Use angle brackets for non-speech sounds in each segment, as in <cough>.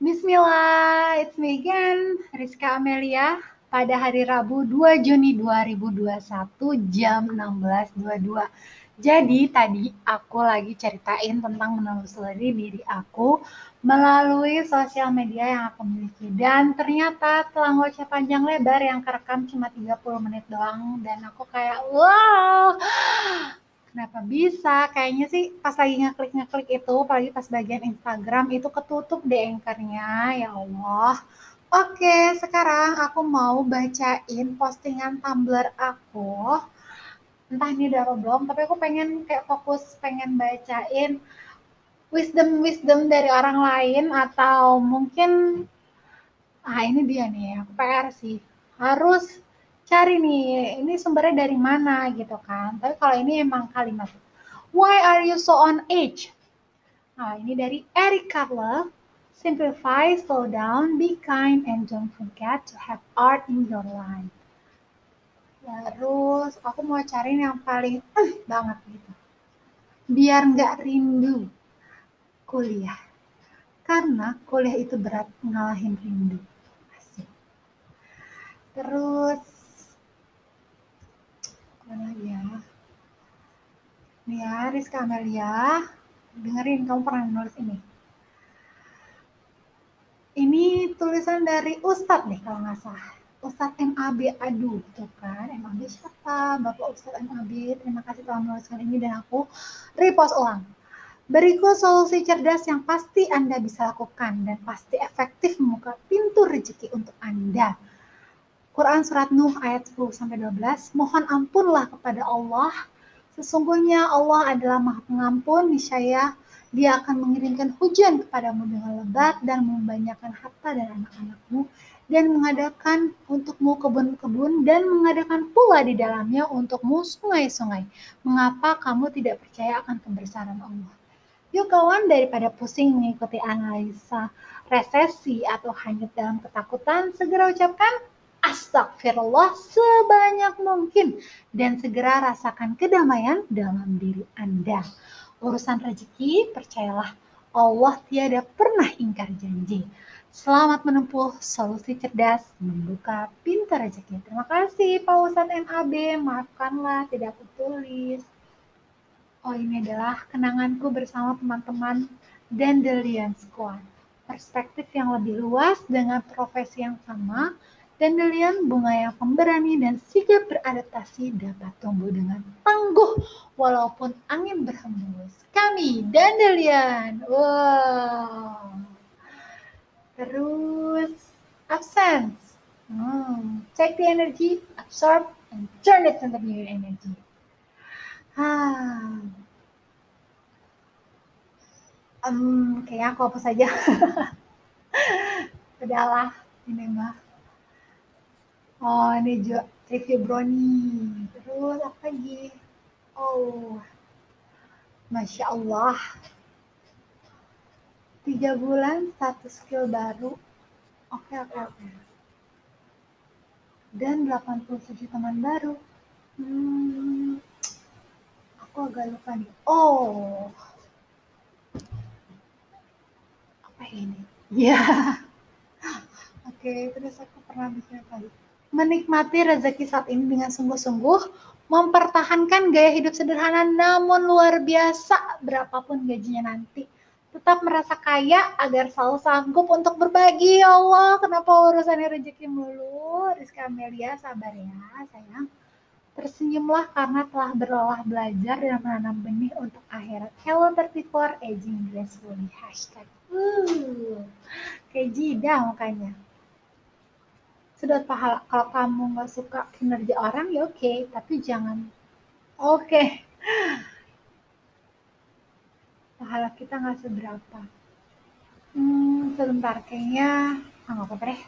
Bismillah, it's me again, Rizka Amelia. Pada hari Rabu 2 Juni 2021 jam 16.22. Jadi tadi aku lagi ceritain tentang menelusuri diri aku melalui sosial media yang aku miliki. Dan ternyata telah ngoceh panjang lebar yang kerekam cuma 30 menit doang. Dan aku kayak, wow, Kenapa bisa? Kayaknya sih pas lagi ngeklik-ngeklik itu, apalagi pas bagian Instagram itu ketutup deh anchornya, ya Allah. Oke, sekarang aku mau bacain postingan Tumblr aku. Entah ini udah belum, tapi aku pengen kayak fokus pengen bacain wisdom-wisdom dari orang lain atau mungkin ah ini dia nih, aku PR sih. Harus cari nih, ini sumbernya dari mana gitu kan. Tapi kalau ini emang kalimat, why are you so on edge? Nah, ini dari Eric Carle. Simplify, slow down, be kind, and don't forget to have art in your life. Terus aku mau cari yang paling uh, banget gitu. Biar nggak rindu kuliah. Karena kuliah itu berat ngalahin rindu. Terus mana ya nih ya Rizka Amelia dengerin kamu pernah nulis ini. Ini tulisan dari Ustadz nih kalau nggak salah. Ustadz MAB Adu gitu kan? MAB siapa? Bapak Ustadz MAB terima kasih telah menuliskan ini dan aku repost ulang. Berikut solusi cerdas yang pasti Anda bisa lakukan dan pasti efektif membuka pintu rezeki untuk Anda. Quran surat Nuh ayat 10 sampai 12, mohon ampunlah kepada Allah. Sesungguhnya Allah adalah Maha Pengampun, niscaya Dia akan mengirimkan hujan kepadamu dengan lebat dan membanyakan harta dan anak-anakmu dan mengadakan untukmu kebun-kebun dan mengadakan pula di dalamnya untukmu sungai-sungai. Mengapa kamu tidak percaya akan kebesaran Allah? Yuk kawan, daripada pusing mengikuti analisa resesi atau hanyut dalam ketakutan, segera ucapkan astagfirullah sebanyak mungkin dan segera rasakan kedamaian dalam diri Anda. Urusan rezeki, percayalah Allah tiada pernah ingkar janji. Selamat menempuh solusi cerdas membuka pintu rezeki. Terima kasih Pak Ustadz MAB, maafkanlah tidak aku tulis. Oh ini adalah kenanganku bersama teman-teman Dandelion Squad. Perspektif yang lebih luas dengan profesi yang sama, Dandelion bunga yang pemberani dan sigap beradaptasi dapat tumbuh dengan tangguh walaupun angin berhembus. Kami Dandelion. Wow. Terus absence. Hmm. Take the energy, absorb, and turn it into new energy. Ah. Um, kayaknya aku apa saja. <laughs> Udahlah, ini mah. Oh, ini juga review brownie. Terus apa lagi? Oh, Masya Allah. Tiga bulan, satu skill baru. Oke, oke, oke. Dan 87 teman baru. Hmm, aku agak lupa nih. Oh, apa ini? <laughs> Ya. Oke, terus aku pernah bikin apa lagi? Menikmati rezeki saat ini dengan sungguh-sungguh, mempertahankan gaya hidup sederhana namun luar biasa berapapun gajinya nanti. Tetap merasa kaya agar selalu sanggup untuk berbagi. Ya Allah, kenapa urusannya rezeki mulu? Rizka Amelia, sabar ya sayang. Tersenyumlah karena telah berolah belajar dan menanam benih untuk akhirat. Hello 34 aging gracefully. Hashtag. Uh, kayak jida mukanya sedot pahala. Kalau kamu nggak suka kinerja orang ya oke. Okay, tapi jangan. Oke. Okay. pahala kita nggak seberapa. Hmm, sebentar. Kayaknya ah, nggak apa-apa deh.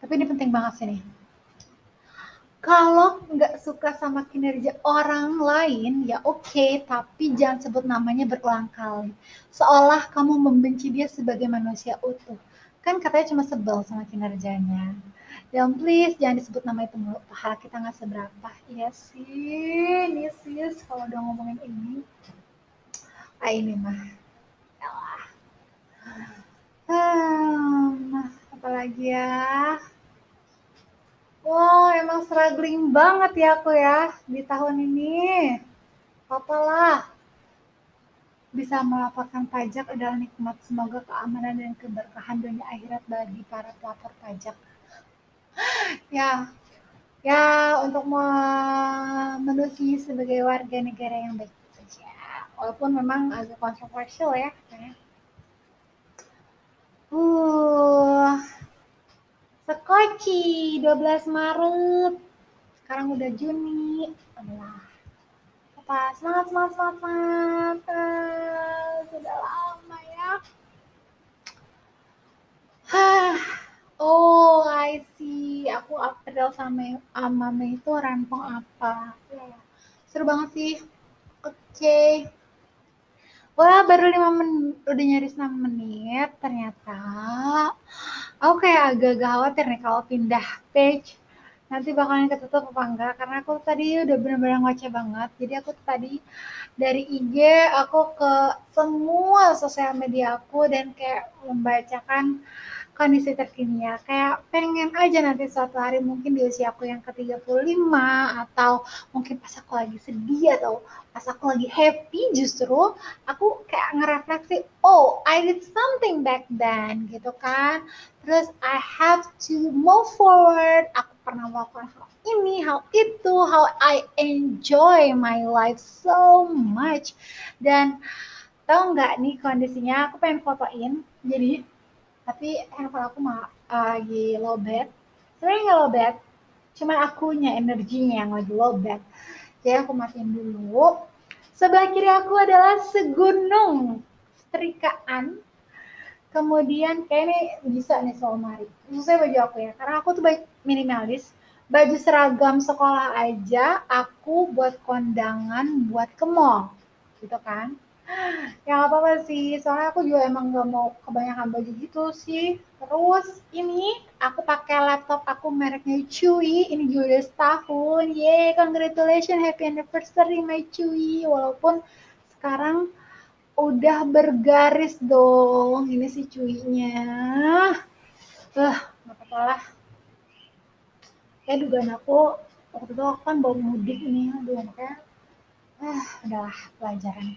Tapi ini penting banget sih nih kalau nggak suka sama kinerja orang lain ya oke okay, tapi jangan sebut namanya berulang kali seolah kamu membenci dia sebagai manusia utuh. Kan katanya cuma sebel sama kinerjanya. Ya Dan please jangan disebut nama itu mulu. Pahala kita nggak seberapa. Iya sih iya ini sis kalau udah ngomongin ini. Ah ini mah. Yalah. Ah, apa lagi ya? Wow, emang struggling banget ya aku ya di tahun ini. Apalah bisa melaporkan pajak adalah nikmat. Semoga keamanan dan keberkahan dunia akhirat bagi para pelapor pajak. <gasps> Ya. Ya untuk memenuhi sebagai warga negara yang baik saja. Walaupun memang agak kontroversial ya Uh, Sekoci 12 Maret. Sekarang udah Juni. Adalah apa? Semangat, semangat, semangat, semangat. Sudah lama ya. Hah. Oh, I see. Aku April sama sama Mei itu rempong apa? Ya. Seru banget sih. Oke. Okay. Wah, baru 5 menit, udah nyaris 6 menit. Ternyata aku kayak agak-agak khawatir nih kalau pindah page. Nanti bakalan ketutup apa enggak. Karena aku tadi udah bener-bener ngoceh banget. Jadi aku tadi dari IG aku ke semua sosial media aku dan kayak membacakan kondisi terkini ya. Kayak pengen aja nanti suatu hari mungkin di usia aku yang ke-35 atau mungkin pas aku lagi sedih atau pas aku lagi happy justru aku kayak ngerefleksi, oh I did something back then gitu kan. Terus I have to move forward. Aku pernah melakukan hal ini, hal itu, how I enjoy my life so much. Dan tahu nggak nih kondisinya aku pengen fotoin. Jadi tapi handphone aku mah uh, lagi low bed sebenarnya nggak low bed cuman akunya energinya yang lagi low bed jadi aku matiin dulu. Sebelah kiri aku adalah segunung setrikaan. Kemudian kayak ini bisa nih soal mari. Khususnya baju aku ya karena aku tuh minimalis. Baju seragam sekolah aja aku buat kondangan buat ke mall. Gitu kan ya apa-apa sih. Soalnya aku juga emang gak mau kebanyakan baju gitu sih. Terus ini aku pakai laptop aku mereknya Chewy. Ini juga udah setahun. Yeay congratulations happy anniversary my Chewy. Walaupun sekarang udah bergaris dong ini cuinya uh nggak apa-apa lah. Kayak dugaan aku waktu itu aku kan bawa mudik nih. Aduh makanya ah udahlah pelajaran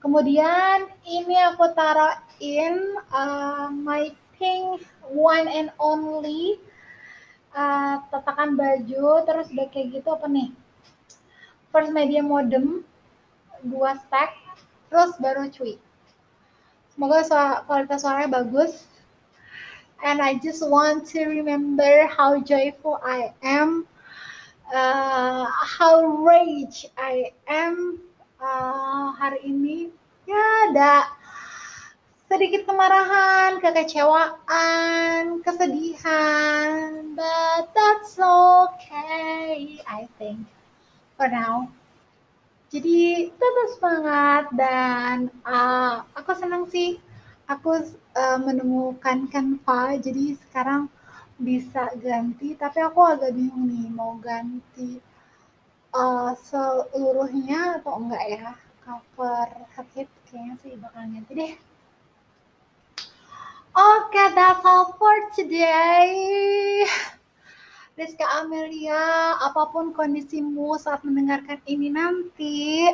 Kemudian ini aku taruhin uh, my pink one and only uh, tatakan baju terus udah kayak gitu apa nih? First media modem dua stack terus baru cuy. Semoga suara, kualitas suaranya bagus. And I just want to remember how joyful I am, uh, how rage I am uh, hari ini ya ada sedikit kemarahan, kekecewaan, kesedihan, but that's okay, I think, for now. Jadi tetap semangat dan uh, aku senang sih aku uh, menemukan Canva, jadi sekarang bisa ganti, tapi aku agak bingung nih mau ganti uh, seluruhnya atau enggak ya cover hit kayaknya sih bakal ganti deh Oke, okay, that's all for today. Rizka Amelia, apa pun kondisimu saat mendengarkan ini nanti,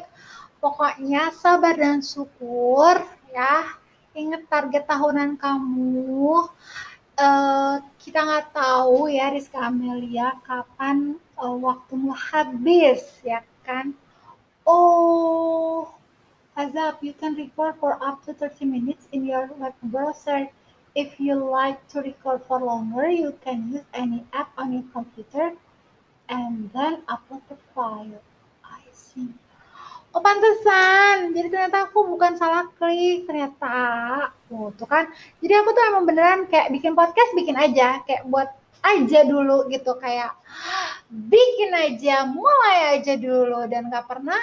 pokoknya sabar dan syukur ya. Ingat target tahunan kamu. Uh, kita nggak tahu ya Rizka Amelia kapan uh, waktumu habis ya kan oh Azab, you can record for up to 30 minutes in your web browser. If you like to record for longer, you can use any app on your computer and then upload the file. I see. Oh pantesan, jadi ternyata aku bukan salah klik ternyata. Oh tuh kan, jadi aku tuh emang beneran kayak bikin podcast bikin aja, kayak buat aja dulu gitu kayak bikin aja mulai aja dulu dan gak pernah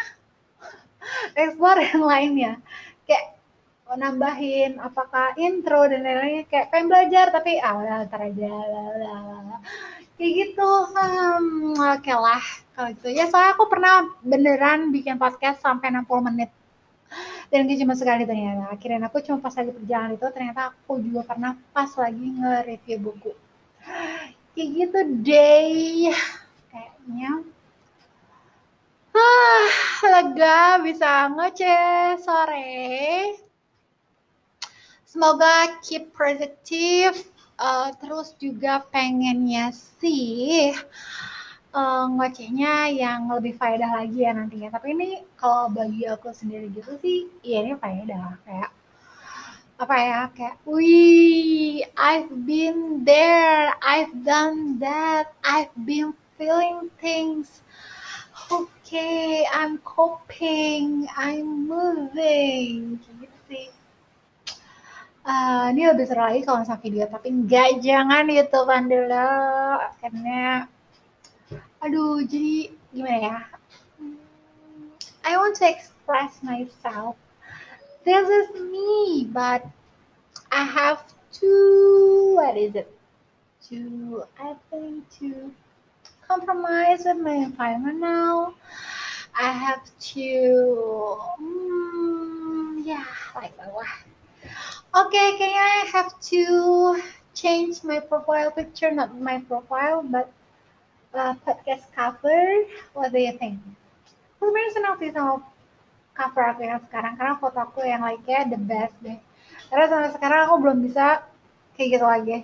<laughs> explore yang lainnya. Kayak oh, nambahin apakah intro dan lain-lainnya kayak pengen belajar tapi ah ntar aja kayak gitu hmm, oke okay lah kalau gitu. Ya soalnya aku pernah beneran bikin podcast sampai 60 menit. Dan gak cuma sekali ternyata. Akhirnya aku cuma pas lagi perjalanan itu ternyata aku juga pernah pas lagi nge-review buku kayak gitu deh kayaknya. Ah lega bisa ngoceh sore. Semoga keep positive. Uh, terus juga pengennya sih uh, ngocehnya yang lebih faedah lagi ya nantinya. Tapi ini kalau bagi aku sendiri gitu sih, iya ini faedah. Kayak apa ya kayak, wih, I've been there, I've done that, I've been feeling things. Okay, I'm coping, I'm moving, gitu sih. Uh, ini lebih seru lagi kalau sama video, tapi enggak jangan YouTube dulu karena aduh jadi gimana ya I want to express myself this is me but I have to what is it? To I think to compromise with my environment now. I have to mm, yeah like that okay kayaknya I have to change my profile picture not my profile but uh, podcast cover, what do you think? Sebenarnya senang sih sama cover aku yang sekarang karena foto aku yang like-nya the best deh. Karena sampai sekarang aku belum bisa kayak gitu lagi.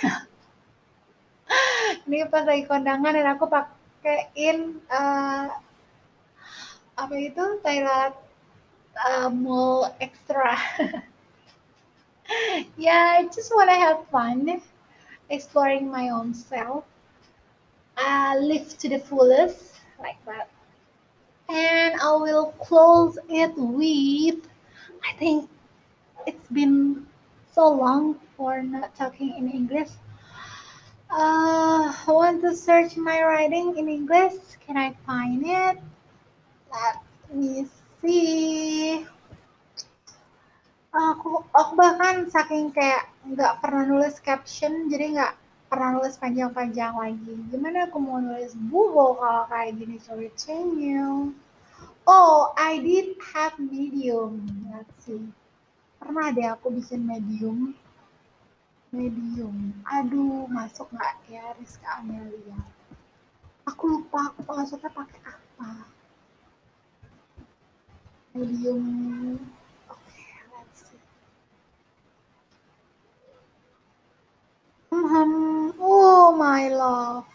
<laughs> Ini pas lagi kondangan dan aku pakein uh, apa itu Thailand uh, mall extra. <laughs> yeah, I just wanna have fun exploring my own self uh, live to the fullest like that and I will close it with I think it's been so long for not talking in English. Uh, I want to search my writing in English. Can I find it? Let me see. Aku aku bahkan saking kayak nggak pernah nulis caption jadi nggak pernah nulis panjang-panjang lagi. Gimana aku mau nulis buku kalau kayak gini ceritanya? Oh, I did have medium. Let's see. Pernah deh aku bikin medium. Medium. Aduh, masuk nggak ya Rizka Amelia? Aku lupa aku maksudnya pakai apa. Medium Hmm, oh my love.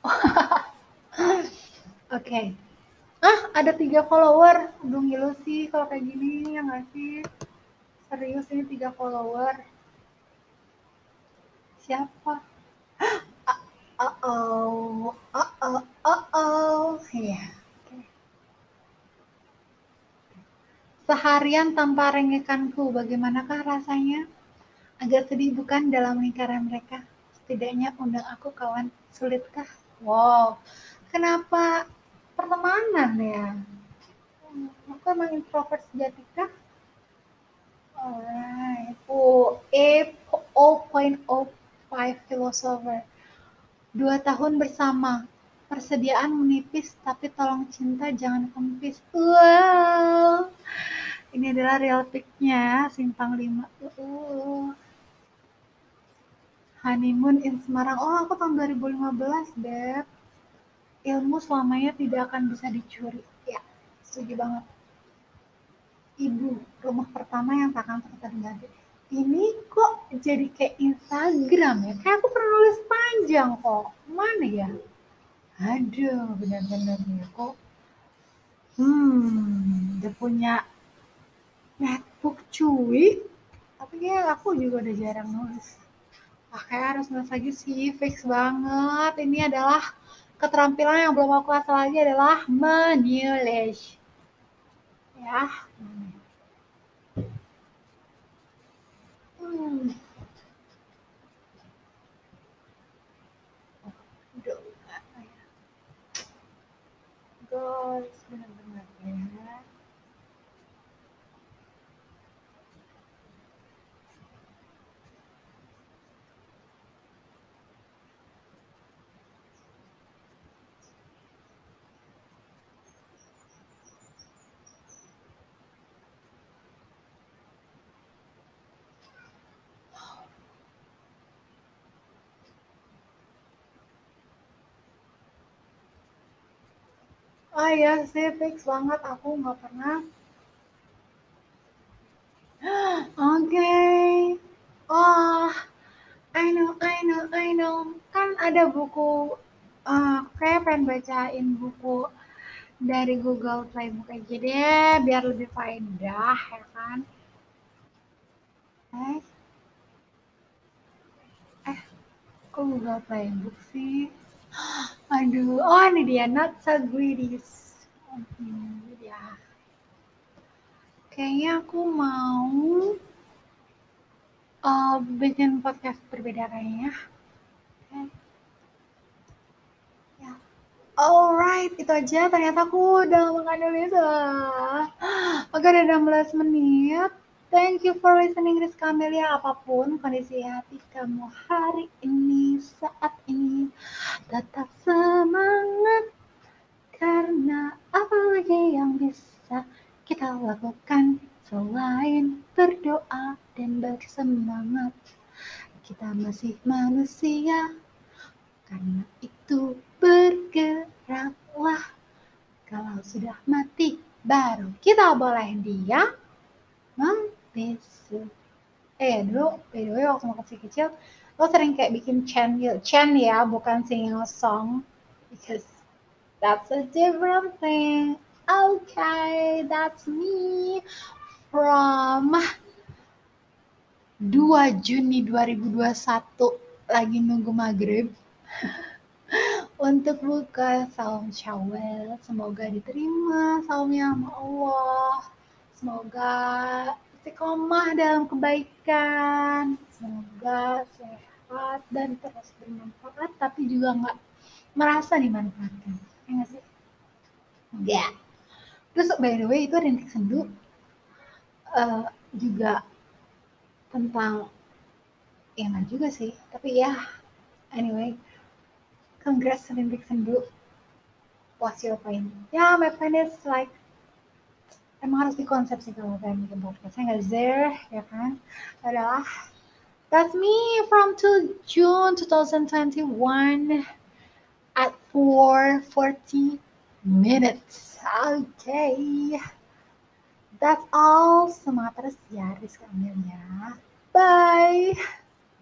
<laughs> Oke. Okay. Ah, ada tiga follower. Udah ngilu sih kalau kayak gini, ya nggak sih? Serius ini tiga follower. Siapa? <gasps> Uh oh, uh oh, uh oh, ya. Yeah. Seharian tanpa rengekanku, bagaimanakah rasanya? Agak sedih bukan dalam lingkaran mereka? Setidaknya undang aku kawan, sulitkah? Wow, kenapa pertemanan ya? Aku emang introvert sejati kah? Alright. Oh, A0.05 philosopher. Dua tahun bersama, persediaan menipis tapi tolong cinta jangan kempis. Wow. Ini adalah real pic-nya Simpang 5. Uh. Honeymoon in Semarang. Oh, aku tahun 2015, Beb. Ilmu selamanya tidak akan bisa dicuri. Ya, setuju banget. Ibu, rumah pertama yang tak akan terganti. Ini kok jadi kayak Instagram ya? Kayak aku pernah nulis panjang kok. Mana ya? Aduh, benar-benar kok. Hmm, dia punya MacBook cuy. Tapi ya aku juga udah jarang nulis. Pakai harus nulis lagi sih. Fix banget. Ini adalah keterampilan yang belum aku asal lagi adalah menulis ya. Hmm. guys ya Oh iya sih, fix banget. Aku nggak pernah. <gasps> Oke. Okay. Oh, I know, I know, I know. Kan ada buku, uh, kayak pengen bacain buku dari Google Playbook aja deh, biar lebih faedah, ya kan? Eh, eh, kok Google Playbook sih? Aduh, oh ini dia, not so greedy. Hmm, ya. Kayaknya aku mau uh, bikin podcast berbeda kayaknya. Okay. Ya. Alright, itu aja. Ternyata aku udah makan dulu <gasps> Oke, udah 16 menit. Thank you for listening Rizka Kamelia apa pun kondisi hati kamu hari ini saat ini tetap semangat. Karena apa lagi yang bisa kita lakukan selain berdoa dan bersemangat? Kita masih manusia. Karena itu bergeraklah. Kalau sudah mati baru kita boleh diam besok eh dulu by the waktu masih kecil lo sering kayak bikin chant chant ya bukan singing a song. Because that's a different thing. Okay that's me from 2 Juni 2021 lagi nunggu maghrib. <laughs> Untuk buka saum syawal. Semoga diterima saumnya sama Allah. Semoga istiqomah dalam kebaikan. Semoga sehat dan terus bermanfaat tapi juga nggak merasa dimanfaatkan. Ya nggak sih? Ya terus by the way itu rintik sendu uh, juga tentang ya nggak juga sih. Tapi ya anyway congrats rintik sendu. What's your point yeah my point is like emang harus dikonsep sih kalau pengen bikin podcast. Saya nggak there ya kan? Adalah that's me from to June 2021 at 4:40 minutes. Okay. That's all. Semangat terus ya Rizka ya bye